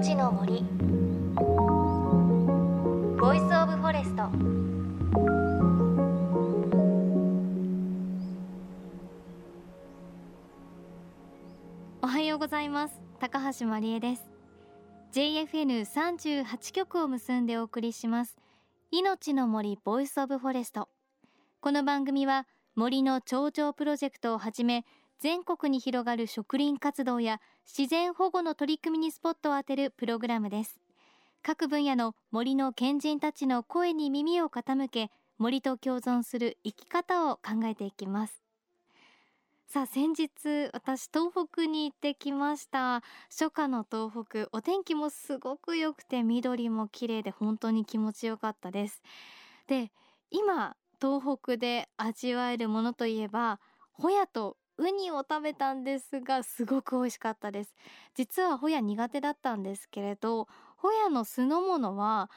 命の森。 Voice of Forest。おはようございます。高橋万里恵です。JFN38 局を結んでお送りします。命の森 Voice of Forest。この番組は森の長城プロジェクトをはじめ全国に広がる植林活動や自然保護の取り組みにスポットを当てるプログラムです。各分野の森の賢人たちの声に耳を傾け森と共存する生き方を考えていきます。さあ先日私東北に行ってきました。初夏の東北お天気もすごく良くて緑も綺麗で本当に気持ちよかったです。で今東北で味わえるものといえばホヤとウニを食べたんですがすごく美味しかったです。実はホヤ苦手だったんですけれどホヤの酢の物は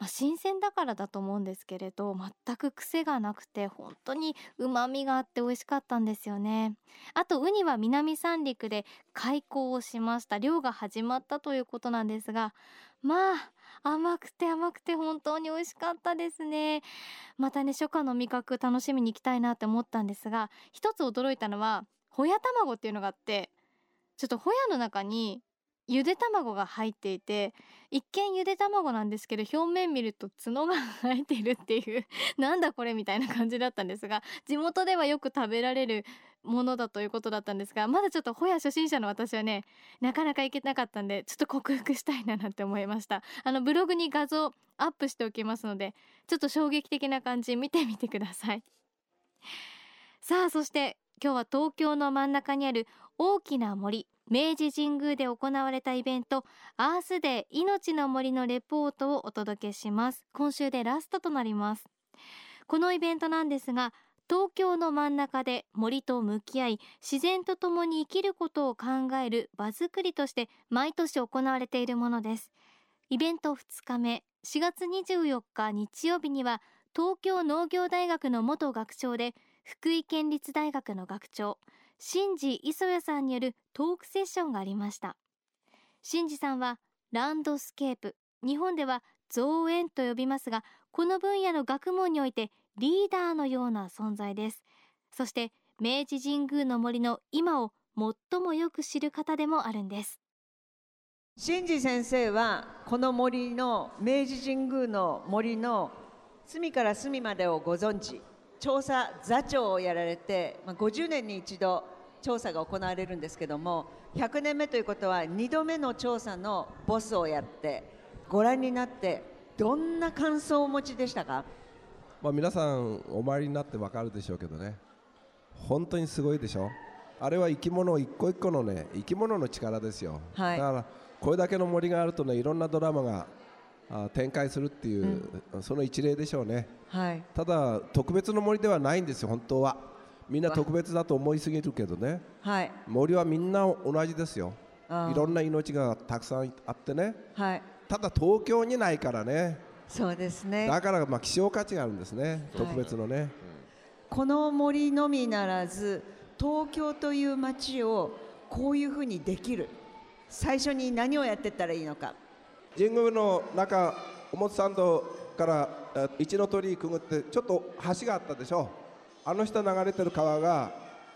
まあ、新鮮だからだと思うんですけれど全く癖がなくて本当に旨味があって美味しかったんですよね。あとウニは南三陸で開港をしました。漁が始まったということなんですがまあ甘くて甘くて本当に美味しかったですね。またね初夏の味覚楽しみに行きたいなって思ったんですが一つ驚いたのはホヤ卵っていうのがあってちょっとホヤの中にゆで卵が入っていて一見ゆで卵なんですけど表面見ると角が生えてるっていうなんだこれみたいな感じだったんですが地元ではよく食べられるものだということだったんですがまだちょっとホヤ初心者の私はねなかなかいけなかったんでちょっと克服したいななんて思いました。あのブログに画像アップしておきますのでちょっと衝撃的な感じ見てみてください。さあそして今日は東京の真ん中にある大きな森。明治神宮で行われたイベントアースデー命の森のレポートをお届けします。今週でラストとなります。このイベントなんですが東京の真ん中で森と向き合い自然と共に生きることを考える場作りとして毎年行われているものです。イベント2日目4月24日日曜日には東京農業大学の元学長で福井県立大学の学長。新次磯谷さんによるトークセッションがありました。新次さんはランドスケープ日本では造園と呼びますがこの分野の学問においてリーダーのような存在です。そして明治神宮の森の今を最もよく知る方でもあるんです。新次先生はこの森の明治神宮の森の隅から隅までをご存知。調査座長をやられて、まあ、50年に一度調査が行われるんですけども100年目ということは2度目の調査のボスをやってご覧になってどんな感想をお持ちでしたか、まあ、皆さんお参りになって分かるでしょうけどね。本当にすごいでしょ？あれは生き物一個一個のね生き物の力ですよ、はい、だからこれだけの森があるとねいろんなドラマが展開するっていう、うん、その一例でしょうね、はい、ただ特別の森ではないんですよ本当は。みんな特別だと思いすぎるけどね、はい、森はみんな同じですよ。いろんな命がたくさんあってね、はい、ただ東京にないからね。そうですね。だからまあ希少価値があるんですね特別のね、はい、この森のみならず東京という街をこういうふうにできる。最初に何をやってったらいいのか神宮の中表参道から一の鳥居くぐってちょっと橋があったでしょあの下流れてる川が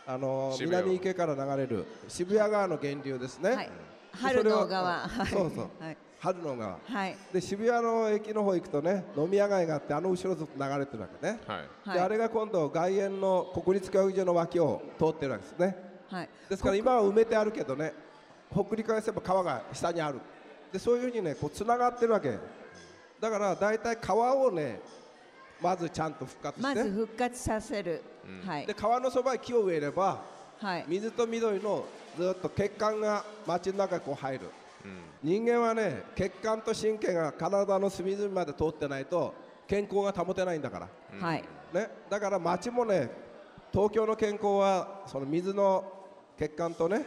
あの南池から流れる渋谷川の源流ですね、はい、春の川。そうそう、はい、春の川、はい、で渋谷の駅の方行くとね飲み屋街があってあの後ろずっと流れてるわけね、はい、であれが今度外苑の国立教育所の脇を通ってるわけですね、はい、ですから今は埋めてあるけどね北陸返せば川が下にあるでそういうふうにねこうつながってるわけ。だから大体川をねまずちゃんと復活して。まず復活させる、うん、はい、で川のそばに木を植えれば、はい、水と緑のずっと血管が街の中にこう入る、うん、人間はね血管と神経が体の隅々まで通ってないと健康が保てないんだから、うん、ね、だから街もね東京の健康はその水の血管とね、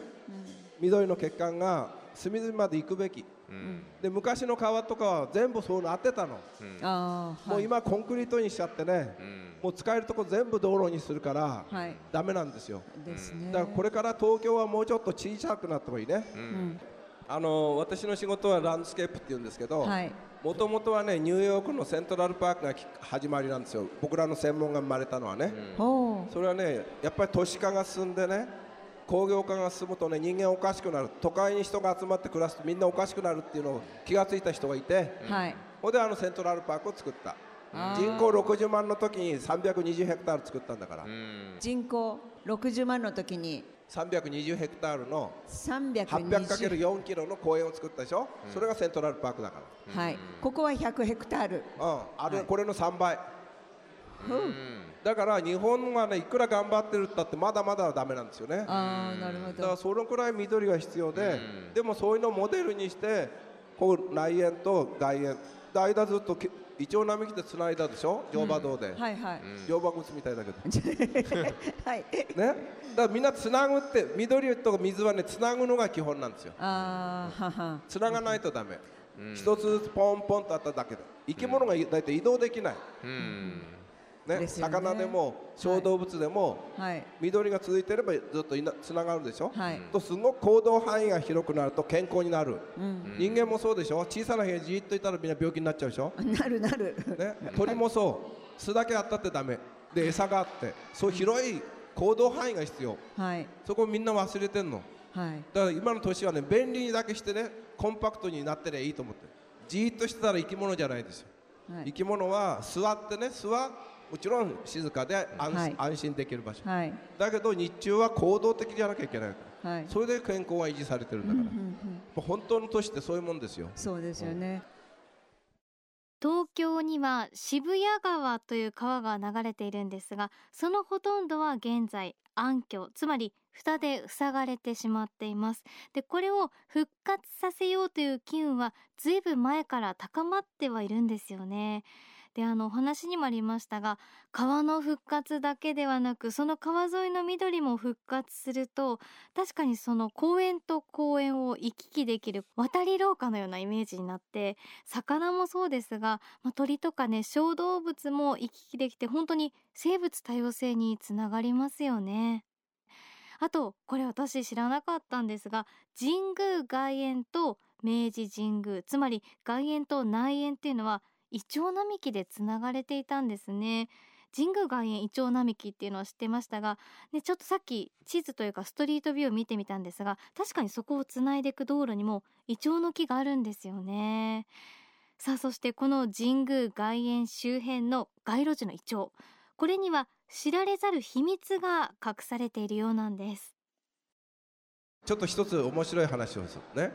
緑の血管が隅々まで行くべき、うん、で昔の川とかは全部そうなってたの、うん、もう今コンクリートにしちゃってね、うん、もう使えるとこ全部道路にするから、はい、ダメなんですよ、だからこれから東京はもうちょっと小さくなった方がいいね、あの私の仕事はランドスケープって言うんですけど、もともとはねニューヨークのセントラルパークが始まりなんですよ。僕らの専門が生まれたのはね、うん、それはねやっぱり都市化が進んでね工業化が進むとね人間おかしくなる。都会に人が集まって暮らすとみんなおかしくなるっていうのを気が付いた人がいて、はい、ほんであのセントラルパークを作った。人口60万の時に320ヘクタール作ったんだから。人口60万の時に320ヘクタールの 800×4 キロの公園を作ったでしょ、うん、それがセントラルパークだから、はい、ここは100ヘクタール、うん、あれ、はい、これの3倍、うん、だから日本はねいくら頑張ってるったってまだまだだめなんですよね。あなるほど。だからそのくらい緑が必要で、でもそういうのをモデルにしてこう内縁と外縁間ずっとイチョウ並木でつないだでしょ？乗馬道で、はいはい。乗馬靴みたいだけど。はい。ね？だからみんなつなぐって緑と水はねつなぐのが基本なんですよ。あはは。つながないとダメ、一つずつポンポンとあっただけで。生き物が大体移動できない、うんね、ね。魚でも小動物でも、はい、緑が続いてればずっとつながるでしょ、はい、とすごく行動範囲が広くなると健康になる、うん、人間もそうでしょ？小さな部屋じっといたらみんな病気になっちゃうでしょ？なるなる、ね、鳥もそう。巣だけあったってダメ。で餌があって。そう広い行動範囲が必要、はい、そこをみんな忘れてんの、はい、だから今の年はね便利にだけしてねコンパクトになってりゃいいと思ってじっとしてたら生き物じゃないですよ、はい、生き物は座ってね座もちろん静かで安はい、安心できる場所、はい、だけど日中は行動的じゃなきゃいけないから、はい、それで健康は維持されてるんだから、うんうんうん、本当の都市ってそういうもんですよ。そうですよね、東京には渋谷川という川が流れているんですがそのほとんどは現在暗渠つまり蓋で塞がれてしまっています。でこれを復活させようという機運はずいぶん前から高まってはいるんですよねであのお話にもありましたが川の復活だけではなくその川沿いの緑も復活すると確かにその公園と公園を行き来できる渡り廊下のようなイメージになって魚もそうですが、まあ、鳥とかね小動物も行き来できて本当に生物多様性につながりますよね。あとこれ私知らなかったんですが神宮外苑と明治神宮つまり外苑と内苑っていうのはイチョウ並木でつながれていたんですね。神宮外苑イチョウ並木っていうのは知ってましたが、ね、ちょっとさっき地図というかストリートビューを見てみたんですが確かにそこをつないでいく道路にもイチョウの木があるんですよね。さあそしてこの神宮外苑周辺の街路樹のイチョウこれには知られざる秘密が隠されているようなんです。ちょっと一つ面白い話をするね。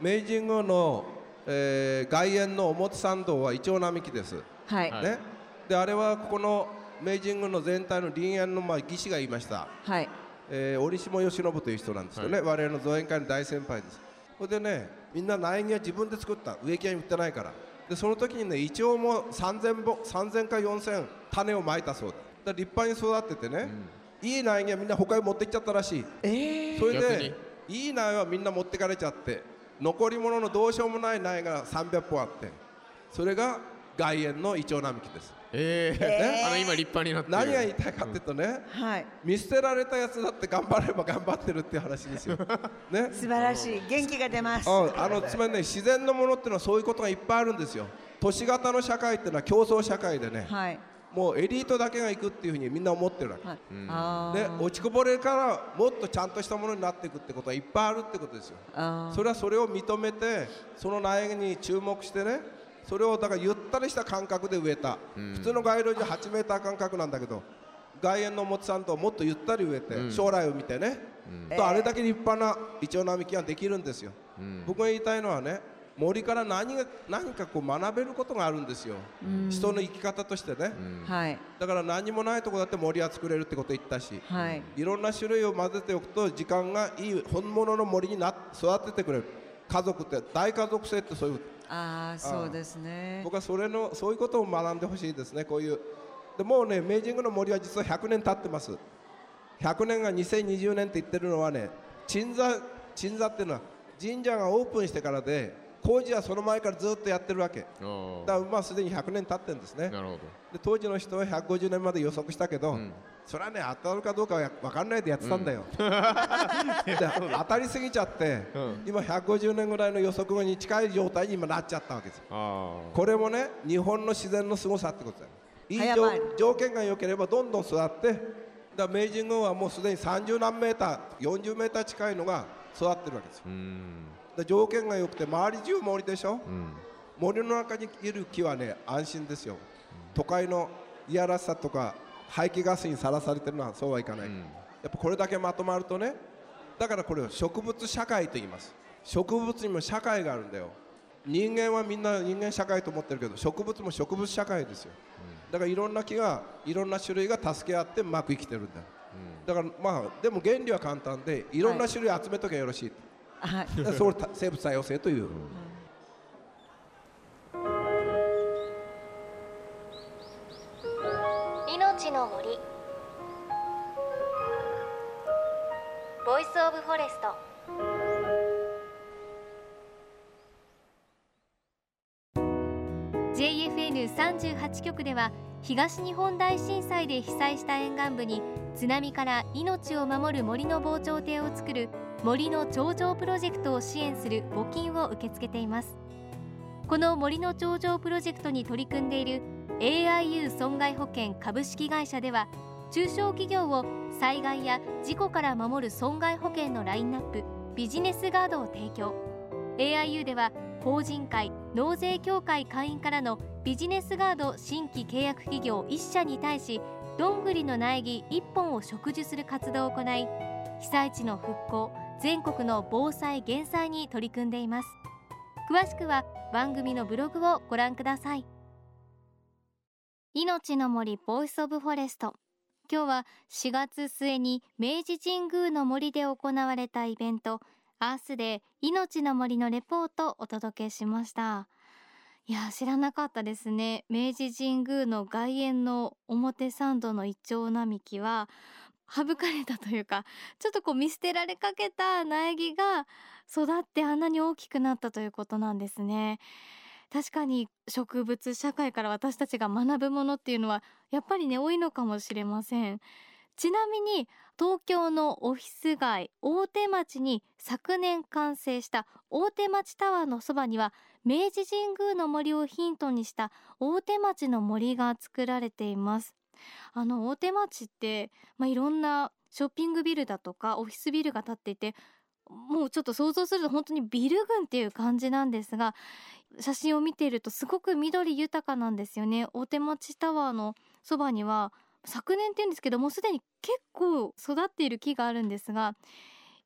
明治神宮のえー、外苑の表参道はイチョウ並木です、はい。ね、であれはここの明治神宮の全体の林園のまあ義士がいました、はい。えー、折下義信という人なんですよね、はい、我々の造園会の大先輩です。それでねみんな苗木は自分で作った。植木屋に売ってないから。でその時にねイチョウも3000本3000か4000種をまいたそうだ。立派に育っててね、うん、いい苗木はみんな他へ持って行っちゃったらしい、えー、それでいい苗はみんな持ってかれちゃって残り物のどうしようもない苗が300本あってそれが外苑のイチョウ並木です。えー、ね、あの今立派になって何が言いたいかっていうとね、うんはい、見捨てられたやつだって頑張れば頑張ってるっていう話ですよ、ね、素晴らしい。元気が出ます。あのつまりね自然のものっていうのはそういうことがいっぱいあるんですよ。都市型の社会っていうのは競争社会でね、はい、もうエリートだけが行くっていうふうにみんな思ってるわけ、はい、で落ちこぼれからもっとちゃんとしたものになっていくってことはいっぱいあるってことですよ。それはそれを認めてその苗に注目してねそれをだからゆったりした感覚で植えた、普通の街路樹8メーター間隔なんだけど外苑の表参道をもっとゆったり植えて、将来を見てね、とあれだけ立派なイチョウ並木ができるんですよ、僕が言いたいのはね森から何が何かこう学べることがあるんですよ、人の生き方としてね、はい、だから何もないとこだって森は作れるってこと言ったし、はい、いろんな種類を混ぜておくと時間がいい本物の森にな育ててくれる。家族って大家族性ってそういうああそうですね。僕はそれのそういうことを学んでほしいですね。こういう。でもうね明治神宮の森は実は100年経ってます。100年が2020年って言ってるのはね鎮座鎮座っていうのは神社がオープンしてからで工事はその前からずっとやってるわけ。だからまあすでに100年経ってるんですね。なるほど。で当時の人は150年まで予測したけど、うん、それはね当たるかどうかは分かんないでやってたんだよ、うん、当たりすぎちゃって、うん、今150年ぐらいの予測に近い状態に今なっちゃったわけですこれもね日本の自然の凄さってことだよ。いい条件が良ければどんどん育ってだ明治軍はもうすでに30何メーター40メーター近いのが育ってるわけですよで条件が良くて周り中森でしょ、うん、森の中にいる木はね安心ですよ、うん、都会のいやらしさとか排気ガスにさらされてるのはそうはいかない、うん、やっぱこれだけまとまるとねだからこれを植物社会と言います。植物にも社会があるんだよ。人間はみんな人間社会と思ってるけど植物も植物社会ですよ、だからいろんな木がいろんな種類が助け合ってうまく生きてるんだ、だからまあでも原理は簡単でいろんな種類集めとけばよろしい、はい、それ生物多様性という、命の森。Voice of Forest。JFN38 局では東日本大震災で被災した沿岸部に津波から命を守る森の防潮堤を作る森の長城プロジェクトを支援する募金を受け付けています。この森の長城プロジェクトに取り組んでいる AIU 損害保険株式会社では中小企業を災害や事故から守る損害保険のラインナップビジネスガードを提供。AIU では法人会納税協会会員からのビジネスガード新規契約企業1社に対しどんぐりの苗木1本を植樹する活動を行い被災地の復興全国の防災減災に取り組んでいます。詳しくは番組のブログをご覧ください。命の森 Voice of Forest。今日は4月末に明治神宮の森で行われたイベント。アースデー命の森のレポートをお届けしました。いや知らなかったですね。明治神宮の外苑の表参道のイチョウ並木は省かれたというか ちょっとこう見捨てられかけた苗木が育ってあんなに大きくなったということなんですね。確かに植物社会から私たちが学ぶものっていうのはやっぱりね多いのかもしれません。ちなみに東京のオフィス街大手町に昨年完成した大手町タワーのそばには明治神宮の森をヒントにした大手町の森が作られています。あの大手町って、まあ、いろんなショッピングビルだとかオフィスビルが建っていてもうちょっと想像すると本当にビル群っていう感じなんですが写真を見ているとすごく緑豊かなんですよね。大手町タワーのそばには昨年っていうんですけどもうすでに結構育っている木があるんですが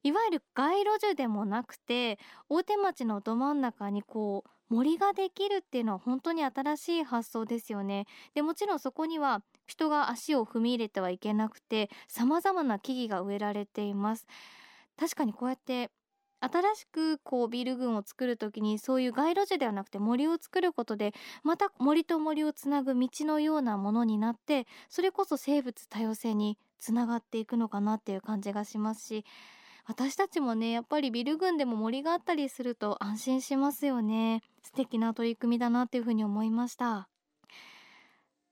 いわゆる街路樹でもなくて大手町のど真ん中にこう森ができるっていうのは本当に新しい発想ですよね。でもちろんそこには人が足を踏み入れてはいけなくて様々な木々が植えられています。確かにこうやって新しくこうビル群を作る時にそういう街路樹ではなくて森を作ることでまた森と森をつなぐ道のようなものになってそれこそ生物多様性につながっていくのかなっていう感じがしますし私たちもねやっぱりビル群でも森があったりすると安心しますよね。素敵な取り組みだなっていうふうに思いました。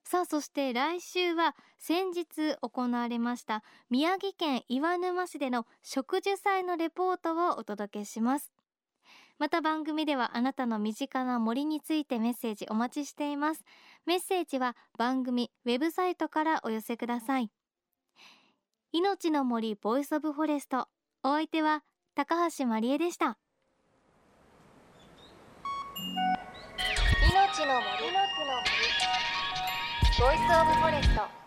さあそして来週は先日行われました宮城県岩沼市での植樹祭のレポートをお届けします。また番組ではあなたの身近な森についてメッセージお待ちしています。メッセージは番組ウェブサイトからお寄せください。命の森 Voice of Forest。お相手は高橋万里恵でした。命の森。の森 Voice of Forest。